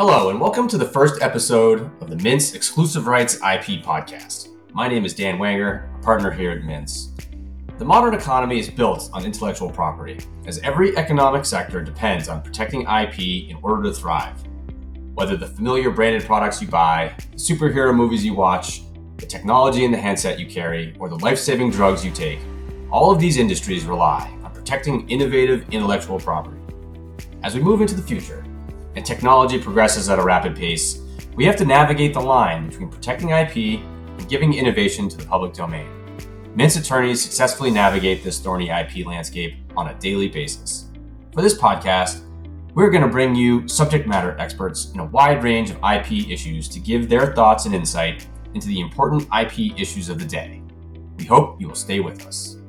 Hello, and welcome to the first episode of the Mintz Exclusive Rights IP podcast. My name is Dan Weinger, a partner here at Mintz. The modern economy is built on intellectual property, as every economic sector depends on protecting IP in order to thrive. Whether the familiar branded products you buy, the superhero movies you watch, the technology in the handset you carry, or the life saving drugs you take, all of these industries rely on protecting innovative intellectual property. As we move into the future, and technology progresses at a rapid pace, we have to navigate the line between protecting IP and giving innovation to the public domain. Mintz attorneys successfully navigate this thorny IP landscape on a daily basis. For this podcast, we're going to bring you subject matter experts in a wide range of IP issues to give their thoughts and insight into the important IP issues of the day. We hope you will stay with us.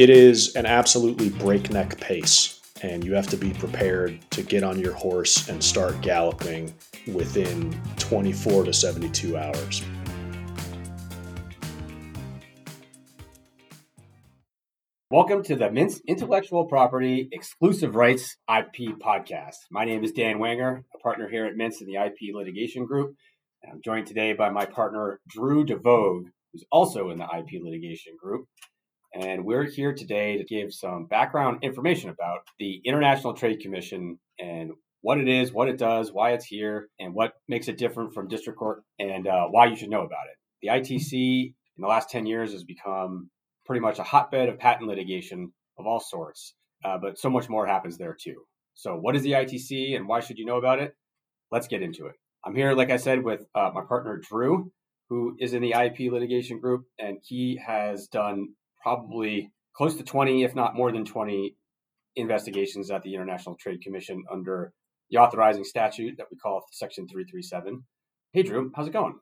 It is an absolutely breakneck pace, and you have to be prepared to get on your horse and start galloping within 24 to 72 hours. Welcome to the Mintz Intellectual Property Exclusive Rights IP podcast. My name is Dan Weinger, a partner here at Mintz in the IP litigation group. And I'm joined today by my partner, Drew DeVoogd, who's also in the IP litigation group. And we're here today to give some background information about the International Trade Commission and what it is, what it does, why it's here, and what makes it different from district court, and uh, why you should know about it. The ITC in the last 10 years has become pretty much a hotbed of patent litigation of all sorts, uh, but so much more happens there too. So, what is the ITC and why should you know about it? Let's get into it. I'm here, like I said, with uh, my partner Drew, who is in the IP litigation group, and he has done probably close to 20, if not more than 20 investigations at the International Trade Commission under the authorizing statute that we call Section 337. Hey, Drew, how's it going?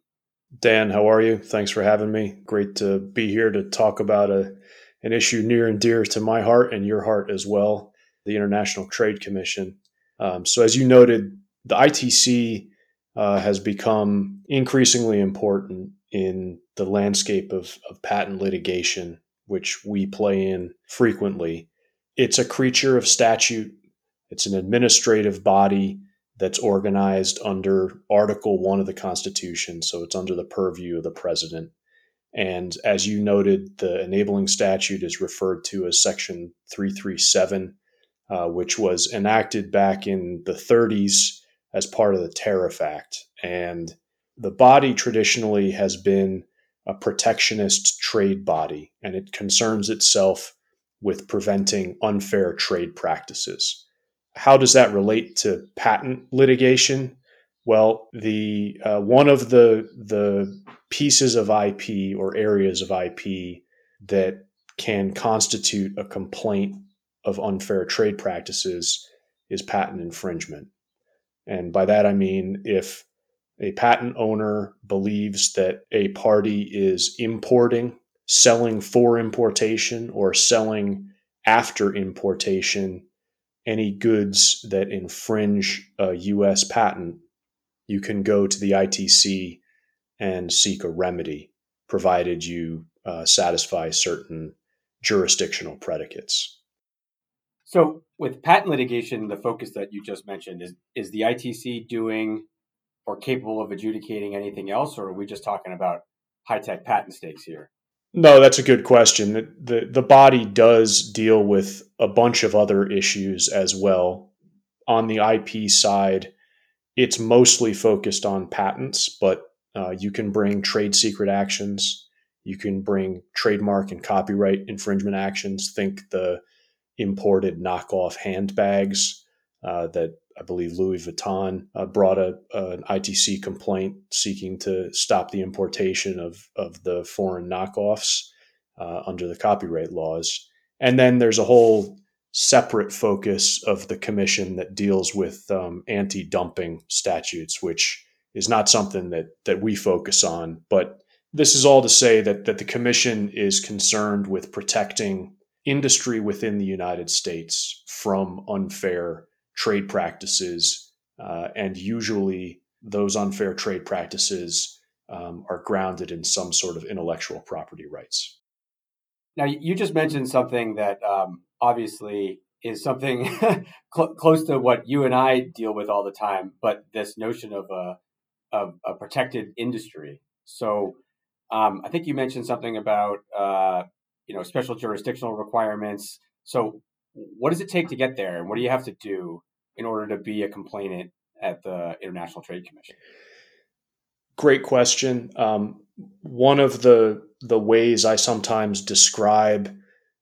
Dan, how are you? Thanks for having me. Great to be here to talk about a, an issue near and dear to my heart and your heart as well the International Trade Commission. Um, so, as you noted, the ITC uh, has become increasingly important in the landscape of, of patent litigation which we play in frequently. It's a creature of statute, it's an administrative body that's organized under Article 1 of the Constitution, so it's under the purview of the president. And as you noted, the enabling statute is referred to as Section 337, uh, which was enacted back in the 30s as part of the Tariff Act. And the body traditionally has been a protectionist trade body, and it concerns itself with preventing unfair trade practices. How does that relate to patent litigation? Well, the uh, one of the the pieces of IP or areas of IP that can constitute a complaint of unfair trade practices is patent infringement. And by that I mean if a patent owner believes that a party is importing, selling for importation, or selling after importation any goods that infringe a U.S. patent, you can go to the ITC and seek a remedy, provided you uh, satisfy certain jurisdictional predicates. So, with patent litigation, the focus that you just mentioned is is the ITC doing or capable of adjudicating anything else, or are we just talking about high tech patent stakes here? No, that's a good question. The, the, the body does deal with a bunch of other issues as well. On the IP side, it's mostly focused on patents, but uh, you can bring trade secret actions. You can bring trademark and copyright infringement actions. Think the imported knockoff handbags uh, that I believe Louis Vuitton uh, brought a, an ITC complaint seeking to stop the importation of, of the foreign knockoffs uh, under the copyright laws. And then there's a whole separate focus of the commission that deals with um, anti dumping statutes, which is not something that, that we focus on. But this is all to say that, that the commission is concerned with protecting industry within the United States from unfair trade practices, uh, and usually those unfair trade practices um, are grounded in some sort of intellectual property rights. Now, you just mentioned something that um, obviously is something cl- close to what you and I deal with all the time, but this notion of a, of a protected industry. So, um, I think you mentioned something about uh, you know special jurisdictional requirements. So, what does it take to get there, and what do you have to do in order to be a complainant at the International Trade Commission? Great question. Um, one of the the ways I sometimes describe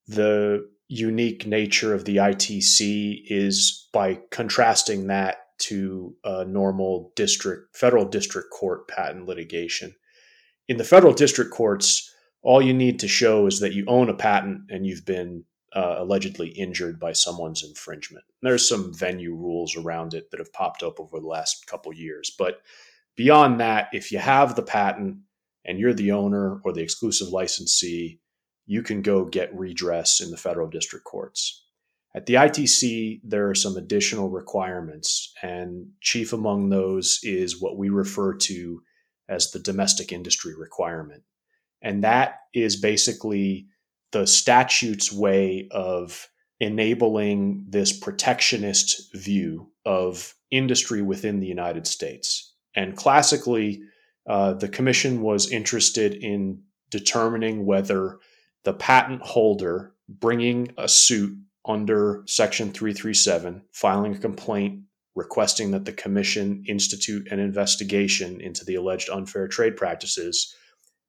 the unique nature of the ITC is by contrasting that to a normal district federal district court patent litigation. In the federal district courts, all you need to show is that you own a patent and you've been uh, allegedly injured by someone's infringement. There's some venue rules around it that have popped up over the last couple years, but beyond that, if you have the patent and you're the owner or the exclusive licensee, you can go get redress in the federal district courts. At the ITC, there are some additional requirements, and chief among those is what we refer to as the domestic industry requirement. And that is basically the statute's way of enabling this protectionist view of industry within the United States. And classically, uh, the commission was interested in determining whether the patent holder bringing a suit under Section 337, filing a complaint requesting that the commission institute an investigation into the alleged unfair trade practices,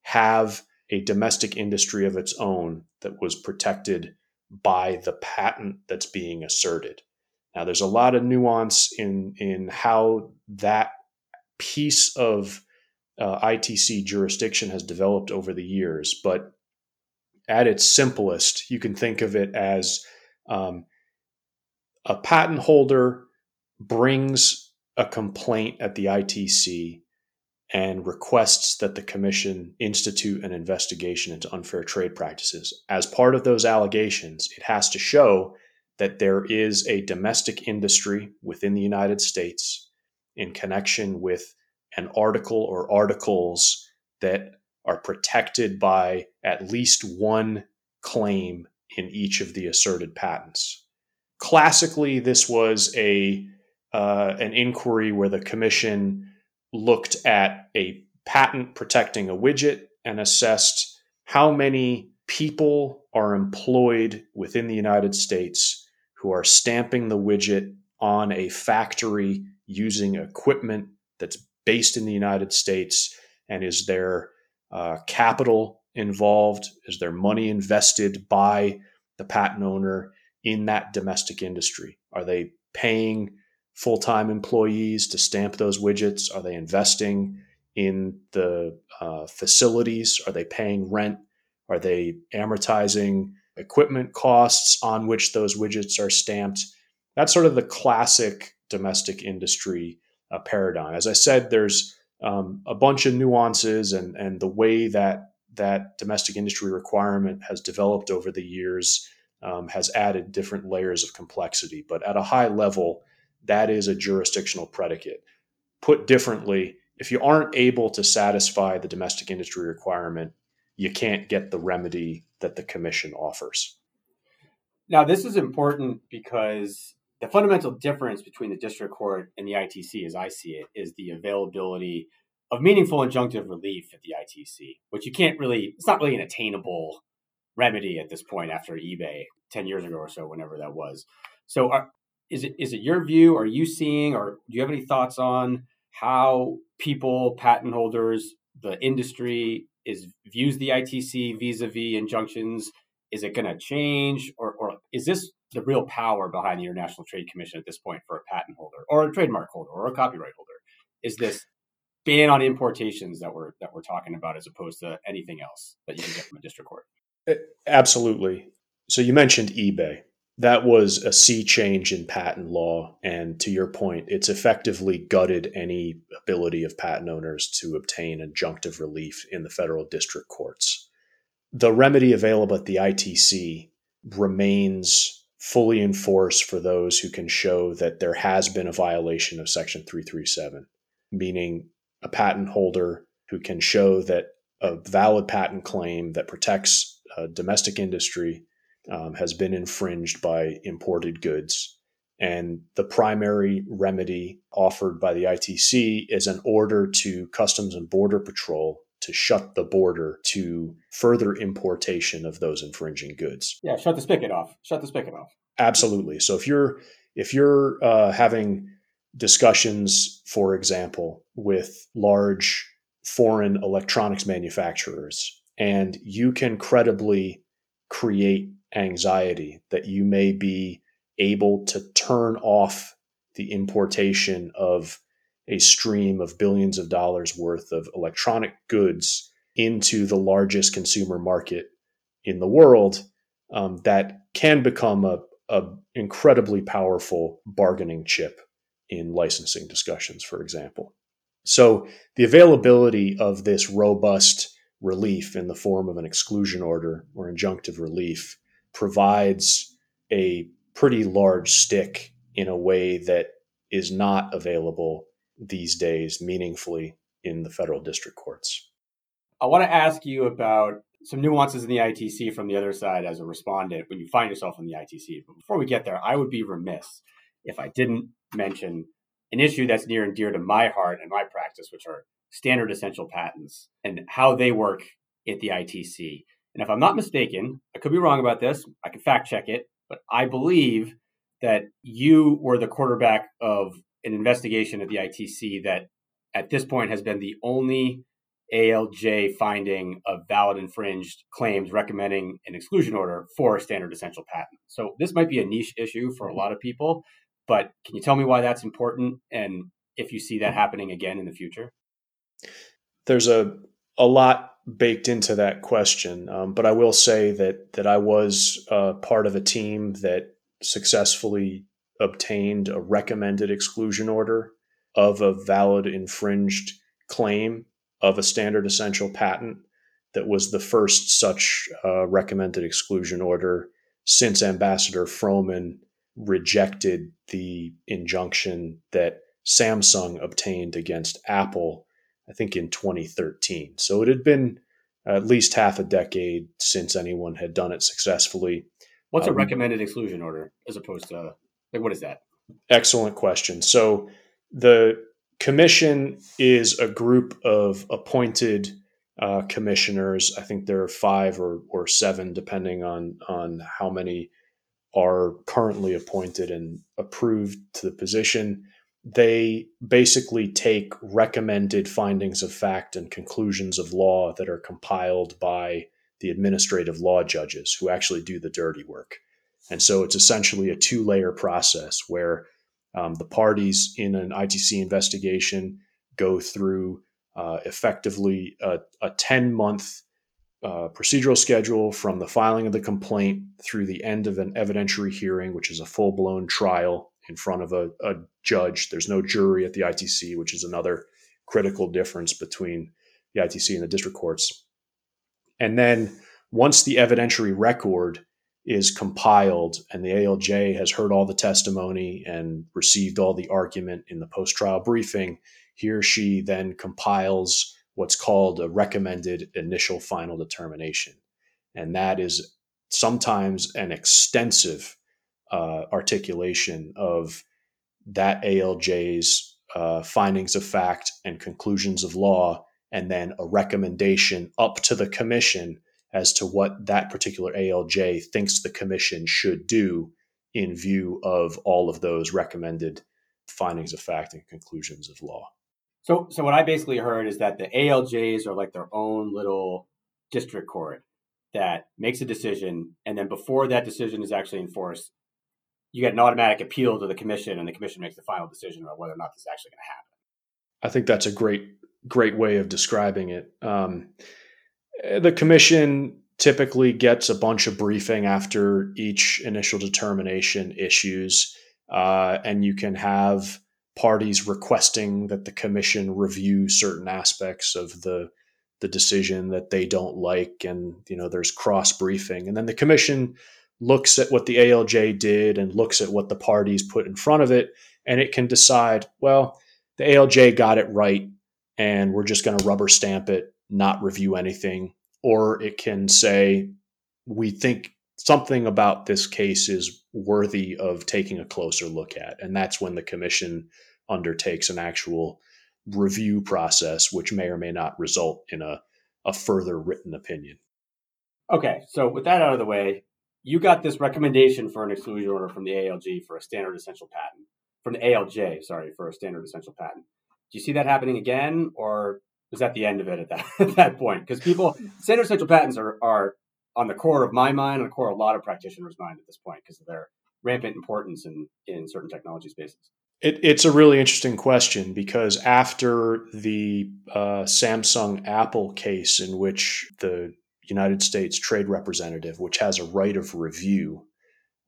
have a domestic industry of its own that was protected by the patent that's being asserted. Now, there's a lot of nuance in in how that piece of uh, ITC jurisdiction has developed over the years, but at its simplest, you can think of it as um, a patent holder brings a complaint at the ITC and requests that the commission institute an investigation into unfair trade practices. As part of those allegations, it has to show that there is a domestic industry within the United States in connection with an article or articles that are protected by at least one claim in each of the asserted patents. Classically, this was a uh, an inquiry where the commission looked at a patent protecting a widget and assessed how many people are employed within the United States who are stamping the widget on a factory using equipment that's based in the United States and is there uh, capital involved? Is there money invested by the patent owner in that domestic industry? Are they paying full time employees to stamp those widgets? Are they investing in the uh, facilities? Are they paying rent? Are they amortizing equipment costs on which those widgets are stamped? That's sort of the classic domestic industry uh, paradigm. As I said, there's um, a bunch of nuances and and the way that that domestic industry requirement has developed over the years um, has added different layers of complexity. But at a high level, that is a jurisdictional predicate. Put differently, if you aren't able to satisfy the domestic industry requirement, you can't get the remedy that the commission offers. Now, this is important because the fundamental difference between the district court and the ITC, as I see it, is the availability of meaningful injunctive relief at the ITC, which you can't really, it's not really an attainable remedy at this point after eBay 10 years ago or so, whenever that was. So, are, is it is it your view? Are you seeing, or do you have any thoughts on how people, patent holders, the industry is views the ITC vis-a-vis injunctions? Is it going to change, or, or is this the real power behind the International Trade Commission at this point for a patent holder or a trademark holder or a copyright holder? Is this ban on importations that we're that we're talking about as opposed to anything else that you can get from a district court? Absolutely. So you mentioned eBay. That was a sea change in patent law, and to your point, it's effectively gutted any ability of patent owners to obtain injunctive relief in the federal district courts. The remedy available at the ITC remains fully enforced for those who can show that there has been a violation of Section 337. meaning a patent holder who can show that a valid patent claim that protects a domestic industry um, has been infringed by imported goods. And the primary remedy offered by the ITC is an order to Customs and Border Patrol to shut the border to further importation of those infringing goods. Yeah, shut the spigot off. Shut the spigot off. Absolutely. So if you're if you're uh, having discussions, for example, with large foreign electronics manufacturers, and you can credibly create anxiety that you may be able to turn off the importation of a stream of billions of dollars worth of electronic goods into the largest consumer market in the world, um, that can become a, a incredibly powerful bargaining chip in licensing discussions, for example. So the availability of this robust relief in the form of an exclusion order or injunctive relief provides a pretty large stick in a way that is not available these days meaningfully in the federal district courts. I want to ask you about some nuances in the ITC from the other side as a respondent when you find yourself in the ITC. But before we get there, I would be remiss if I didn't mention an issue that's near and dear to my heart and my practice, which are standard essential patents and how they work at the ITC. And if I'm not mistaken, I could be wrong about this, I can fact check it, but I believe that you were the quarterback of an investigation at the ITC that at this point has been the only ALJ finding of valid infringed claims recommending an exclusion order for a standard essential patent. So this might be a niche issue for a lot of people, but can you tell me why that's important and if you see that happening again in the future? There's a a lot baked into that question, um, but I will say that that I was uh, part of a team that successfully obtained a recommended exclusion order of a valid infringed claim of a standard essential patent that was the first such uh, recommended exclusion order since Ambassador Froman rejected the injunction that Samsung obtained against Apple, I think in 2013. So it had been at least half a decade since anyone had done it successfully. What's a um, recommended exclusion order as opposed to like what is that? Excellent question. So the commission is a group of appointed uh, commissioners. I think there are five or, or seven, depending on on how many are currently appointed and approved to the position. They basically take recommended findings of fact and conclusions of law that are compiled by the administrative law judges who actually do the dirty work. And so it's essentially a two layer process where um, the parties in an ITC investigation go through uh, effectively a, a 10 month uh, procedural schedule from the filing of the complaint through the end of an evidentiary hearing, which is a full blown trial in front of a, a, judge. There's no jury at the ITC, which is another critical difference between the ITC and the district courts. And then once the evidentiary record is compiled and the ALJ has heard all the testimony and received all the argument in the post trial briefing, he or she then compiles what's called a recommended initial final determination. And that is sometimes an extensive uh, articulation of that ALJ's uh, findings of fact and conclusions of law, and then a recommendation up to the commission as to what that particular ALJ thinks the commission should do in view of all of those recommended findings of fact and conclusions of law. So, so what I basically heard is that the ALJs are like their own little district court that makes a decision, and then before that decision is actually enforced, you get an automatic appeal to the commission, and the commission makes the final decision about whether or not this is actually going to happen. I think that's a great, great way of describing it. Um, the commission typically gets a bunch of briefing after each initial determination issues, uh, and you can have parties requesting that the commission review certain aspects of the the decision that they don't like, and you know there's cross briefing, and then the commission looks at what the ALJ did and looks at what the parties put in front of it, and it can decide, well, the ALJ got it right and we're just going to rubber stamp it, not review anything. Or it can say, we think something about this case is worthy of taking a closer look at. And that's when the commission undertakes an actual review process, which may or may not result in a, a further written opinion. Okay, so with that out of the way, you got this recommendation for an exclusion order from the ALG for a standard essential patent, from the ALJ, sorry, for a standard essential patent. Do you see that happening again, or was that the end of it at that at that point? Because people standard essential patents are are on the core of my mind on the core of a lot of practitioners' mind at this point because of their rampant importance in in certain technology spaces. It, it's a really interesting question because after the uh, Samsung Apple case, in which the United States Trade Representative, which has a right of review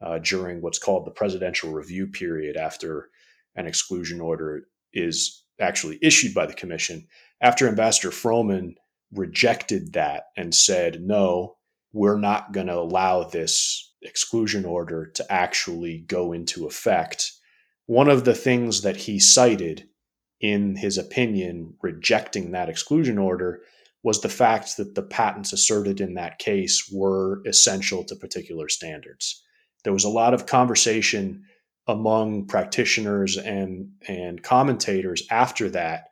uh, during what's called the presidential review period after an exclusion order is actually issued by the commission, after Ambassador Froman rejected that and said, no, we're not going to allow this exclusion order to actually go into effect. One of the things that he cited in his opinion rejecting that exclusion order was the fact that the patents asserted in that case were essential to particular standards. There was a lot of conversation among practitioners and, and commentators after that,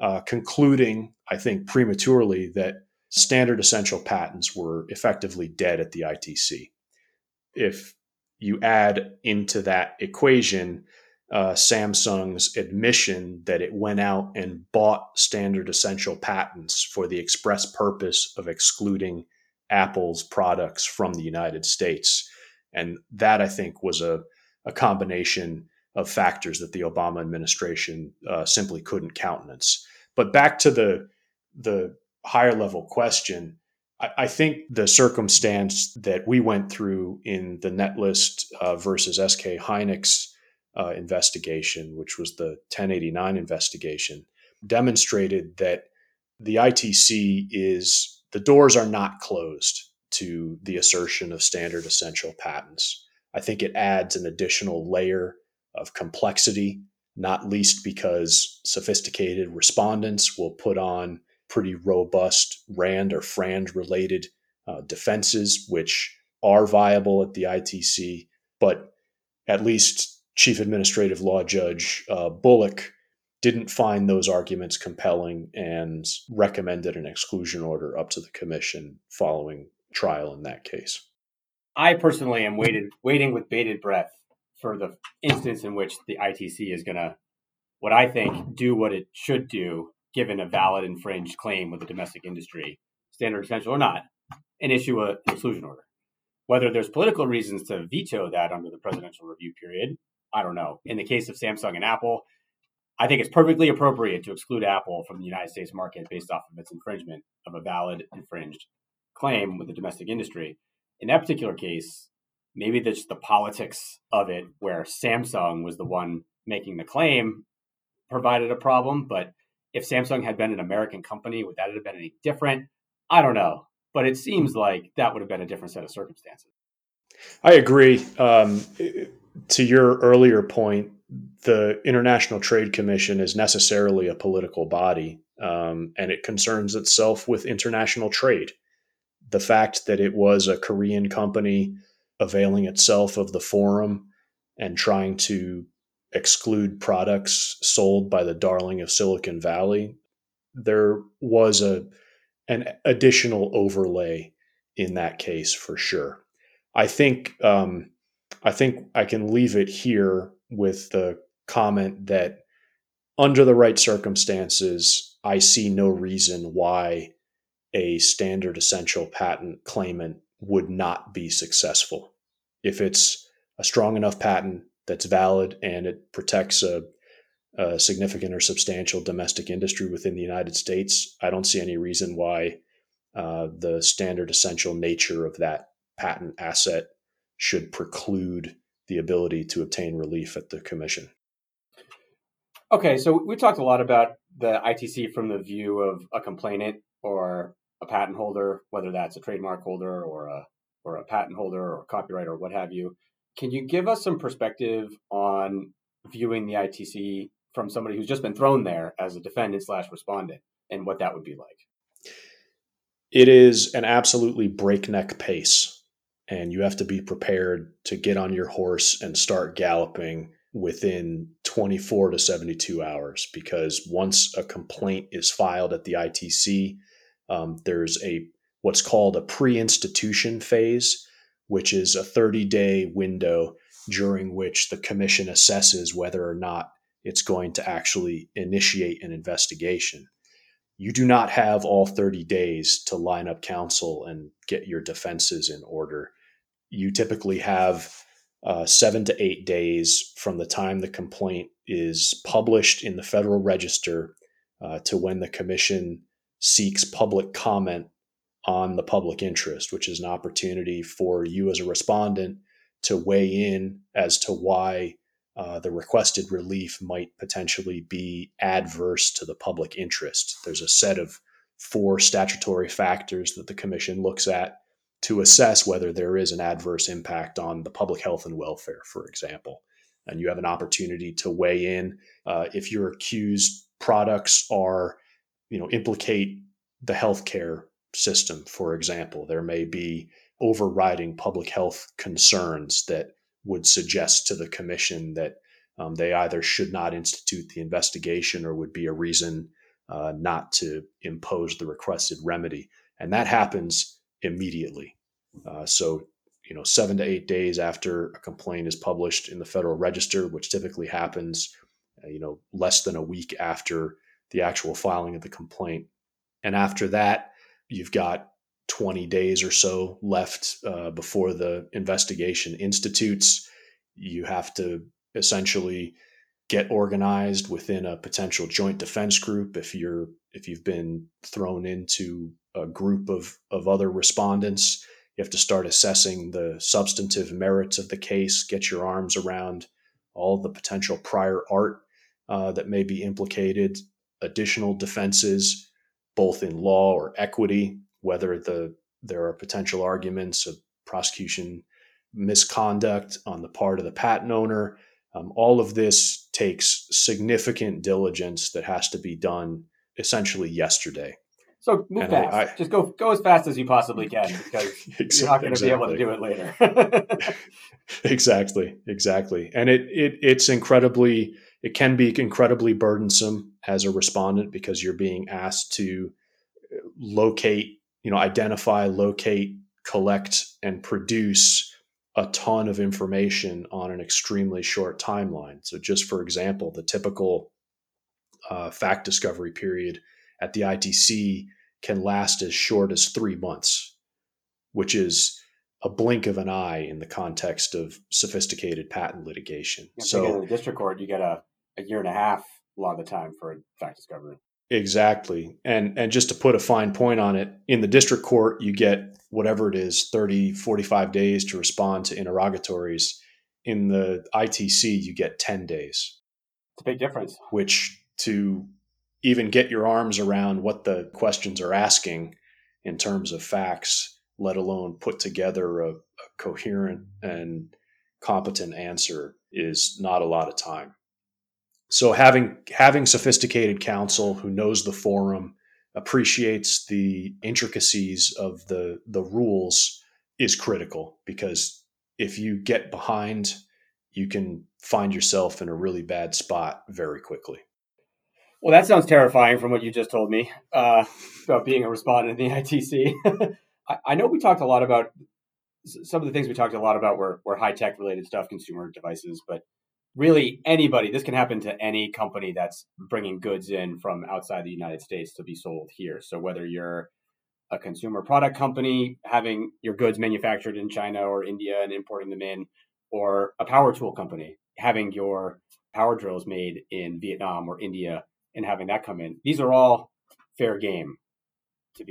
uh, concluding, I think, prematurely that standard essential patents were effectively dead at the ITC. If you add into that equation uh, Samsung's admission that it went out and bought standard essential patents for the express purpose of excluding Apple's products from the United States. And that, I think, was a, a combination of factors that the Obama administration uh, simply couldn't countenance. But back to the, the higher level question, I, think the circumstance that we went through in the Netlist uh, versus SK Hynix uh, investigation, which was the 1089 investigation, demonstrated that the ITC is the doors are not closed to the assertion of standard essential patents. I think it adds an additional layer of complexity, not least because sophisticated respondents will put on pretty robust RAND or FRAND related uh, defenses, which are viable at the ITC, but at least Chief Administrative Law Judge uh, Bullock didn't find those arguments compelling and recommended an exclusion order up to the commission following trial in that case. I personally am waited, waiting with bated breath for the instance in which the ITC is going to, what I think, do what it should do given a valid infringed claim with the domestic industry, standard essential or not, and issue a, an exclusion order. Whether there's political reasons to veto that under the presidential review period, I don't know. In the case of Samsung and Apple, I think it's perfectly appropriate to exclude Apple from the United States market based off of its infringement of a valid infringed claim with the domestic industry. In that particular case, maybe just the politics of it, where Samsung was the one making the claim, provided a problem. But if Samsung had been an American company, would that have been any different? I don't know. But it seems like that would have been a different set of circumstances. I agree. Um, to your earlier point, the International Trade Commission is necessarily a political body, um, and it concerns itself with international trade. The fact that it was a Korean company availing itself of the forum and trying to exclude products sold by the darling of Silicon Valley, there was a an additional overlay in that case for sure. I think um, I think I can leave it here with the comment that under the right circumstances, I see no reason why a standard essential patent claimant would not be successful. If it's a strong enough patent that's valid and it protects a, a, significant or substantial domestic industry within the United States, I don't see any reason why uh, the standard essential nature of that patent asset should preclude the ability to obtain relief at the commission. Okay, so we talked a lot about the ITC from the view of a complainant or a patent holder, whether that's a trademark holder or a or a patent holder or copyright or what have you. Can you give us some perspective on viewing the ITC from somebody who's just been thrown there as a defendant slash respondent and what that would be like? It is an absolutely breakneck pace, and you have to be prepared to get on your horse and start galloping within 24 to 72 hours because once a complaint is filed at the ITC, um, there's a what's called a pre-institution phase, which is a 30-day window during which the commission assesses whether or not it's going to actually initiate an investigation. You do not have all 30 days to line up counsel and get your defenses in order. You typically have uh, seven to eight days from the time the complaint is published in the Federal Register uh, to when the Commission seeks public comment on the public interest, which is an opportunity for you as a respondent to weigh in as to why uh, the requested relief might potentially be adverse to the public interest. There's a set of four statutory factors that the Commission looks at to assess whether there is an adverse impact on the public health and welfare, for example. And you have an opportunity to weigh in uh, if your accused products are, you know, implicate the healthcare system, for example. There may be overriding public health concerns that would suggest to the commission that um, they either should not institute the investigation or would be a reason uh, not to impose the requested remedy. And that happens immediately. Uh, so, you know, seven to eight days after a complaint is published in the Federal Register, which typically happens, uh, you know, less than a week after the actual filing of the complaint. And after that, you've got 20 days or so left uh, before the investigation institutes. You have to essentially get organized within a potential joint defense group if you're if you've been thrown into a group of of other respondents you have to start assessing the substantive merits of the case get your arms around all the potential prior art uh, that may be implicated additional defenses both in law or equity whether the there are potential arguments of prosecution misconduct on the part of the patent owner um, all of this takes significant diligence that has to be done essentially yesterday. So move and fast. I, I, Just go go as fast as you possibly can because you're not going to exactly. be able to do it later. exactly, exactly. And it it it's incredibly it can be incredibly burdensome as a respondent because you're being asked to locate, you know, identify, locate, collect, and produce a ton of information on an extremely short timeline. So, just for example, the typical uh, fact discovery period at the ITC can last as short as three months, which is a blink of an eye in the context of sophisticated patent litigation. so, in the district court, you get a, a year and a half a lot of the time for a fact discovery. Exactly. And and just to put a fine point on it, in the district court you get whatever it is 30 45 days to respond to interrogatories. In the ITC you get 10 days. It's a big difference. Which to even get your arms around what the questions are asking in terms of facts, let alone put together a, a coherent and competent answer is not a lot of time. So having having sophisticated counsel who knows the forum appreciates the intricacies of the the rules is critical because if you get behind you can find yourself in a really bad spot very quickly well that sounds terrifying from what you just told me uh, about being a respondent in the itc I, I, know we talked a lot about some of the things we talked a lot about were, were high tech related stuff consumer devices but really anybody this can happen to any company that's bringing goods in from outside the united states to be sold here. So whether you're a consumer product company having your goods manufactured in china or india and importing them in or a power tool company having your power drills made in vietnam or india and having that come in. These are all fair game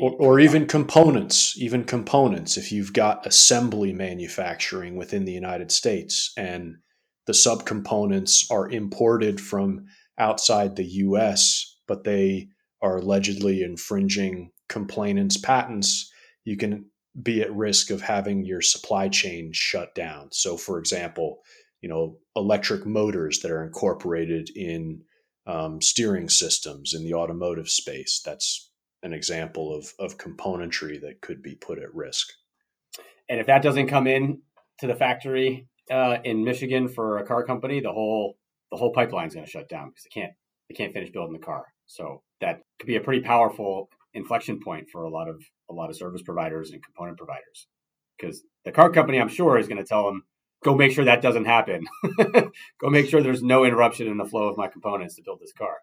or, or even components even components. If you've got assembly manufacturing within the united states and the subcomponents are imported from outside the US, but they are allegedly infringing complainants' patents, you can be at risk of having your supply chain shut down. So, for example, you know, electric motors that are incorporated in um, steering systems in the automotive space. That's an example of, of componentry that could be put at risk. And if that doesn't come in to the factory uh, in Michigan for a car company, the whole the whole pipeline is going to shut down because they can't they can't finish building the car. So that could be a pretty powerful inflection point for a lot of a lot of service providers and component providers because the car company, I'm sure, is going to tell them go make sure that doesn't happen. go make sure there's no interruption in the flow of my components to build this car.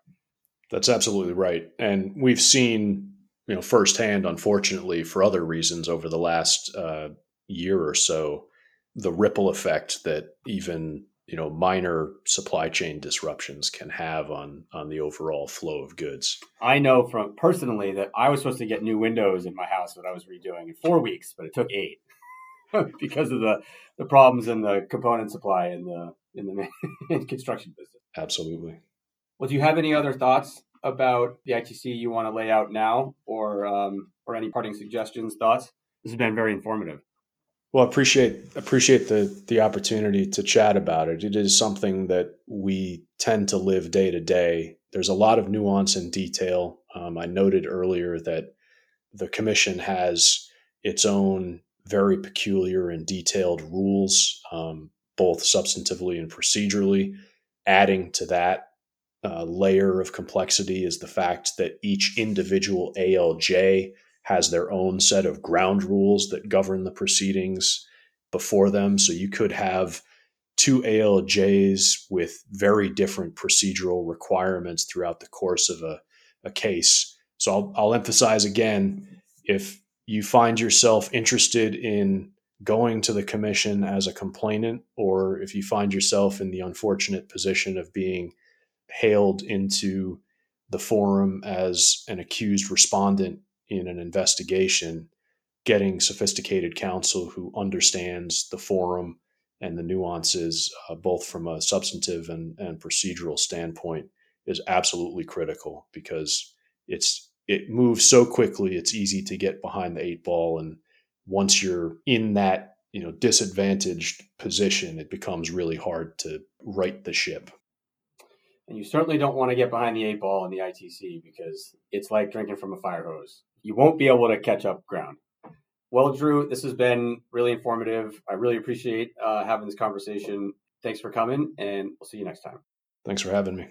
That's absolutely right, and we've seen you know firsthand, unfortunately, for other reasons over the last uh, year or so, the ripple effect that even you know minor supply chain disruptions can have on on the overall flow of goods. I know from personally that I was supposed to get new windows in my house that I was redoing in four weeks, but it took eight. because of the, the problems in the component supply in the in the in construction business. Absolutely. Well, do you have any other thoughts about the ITC you want to lay out now, or um, or any parting suggestions, thoughts? This has been very informative. Well, appreciate appreciate the the opportunity to chat about it. It is something that we tend to live day to day. There's a lot of nuance and detail. Um, I noted earlier that the commission has its own very peculiar and detailed rules, um, both substantively and procedurally. Adding to that uh, layer of complexity is the fact that each individual ALJ has their own set of ground rules that govern the proceedings before them. So you could have two ALJs with very different procedural requirements throughout the course of a, a case. So I'll, I'll emphasize again if you find yourself interested in going to the commission as a complainant, or if you find yourself in the unfortunate position of being hailed into the forum as an accused respondent in an investigation, getting sophisticated counsel who understands the forum and the nuances, uh, both from a substantive and, and procedural standpoint, is absolutely critical because it's it moves so quickly it's easy to get behind the eight ball and once you're in that you know disadvantaged position it becomes really hard to right the ship. And you certainly don't want to get behind the eight ball in the ITC because it's like drinking from a fire hose. You won't be able to catch up ground. Well drew this has been really informative. I really appreciate uh, having this conversation. Thanks for coming and we'll see you next time. Thanks for having me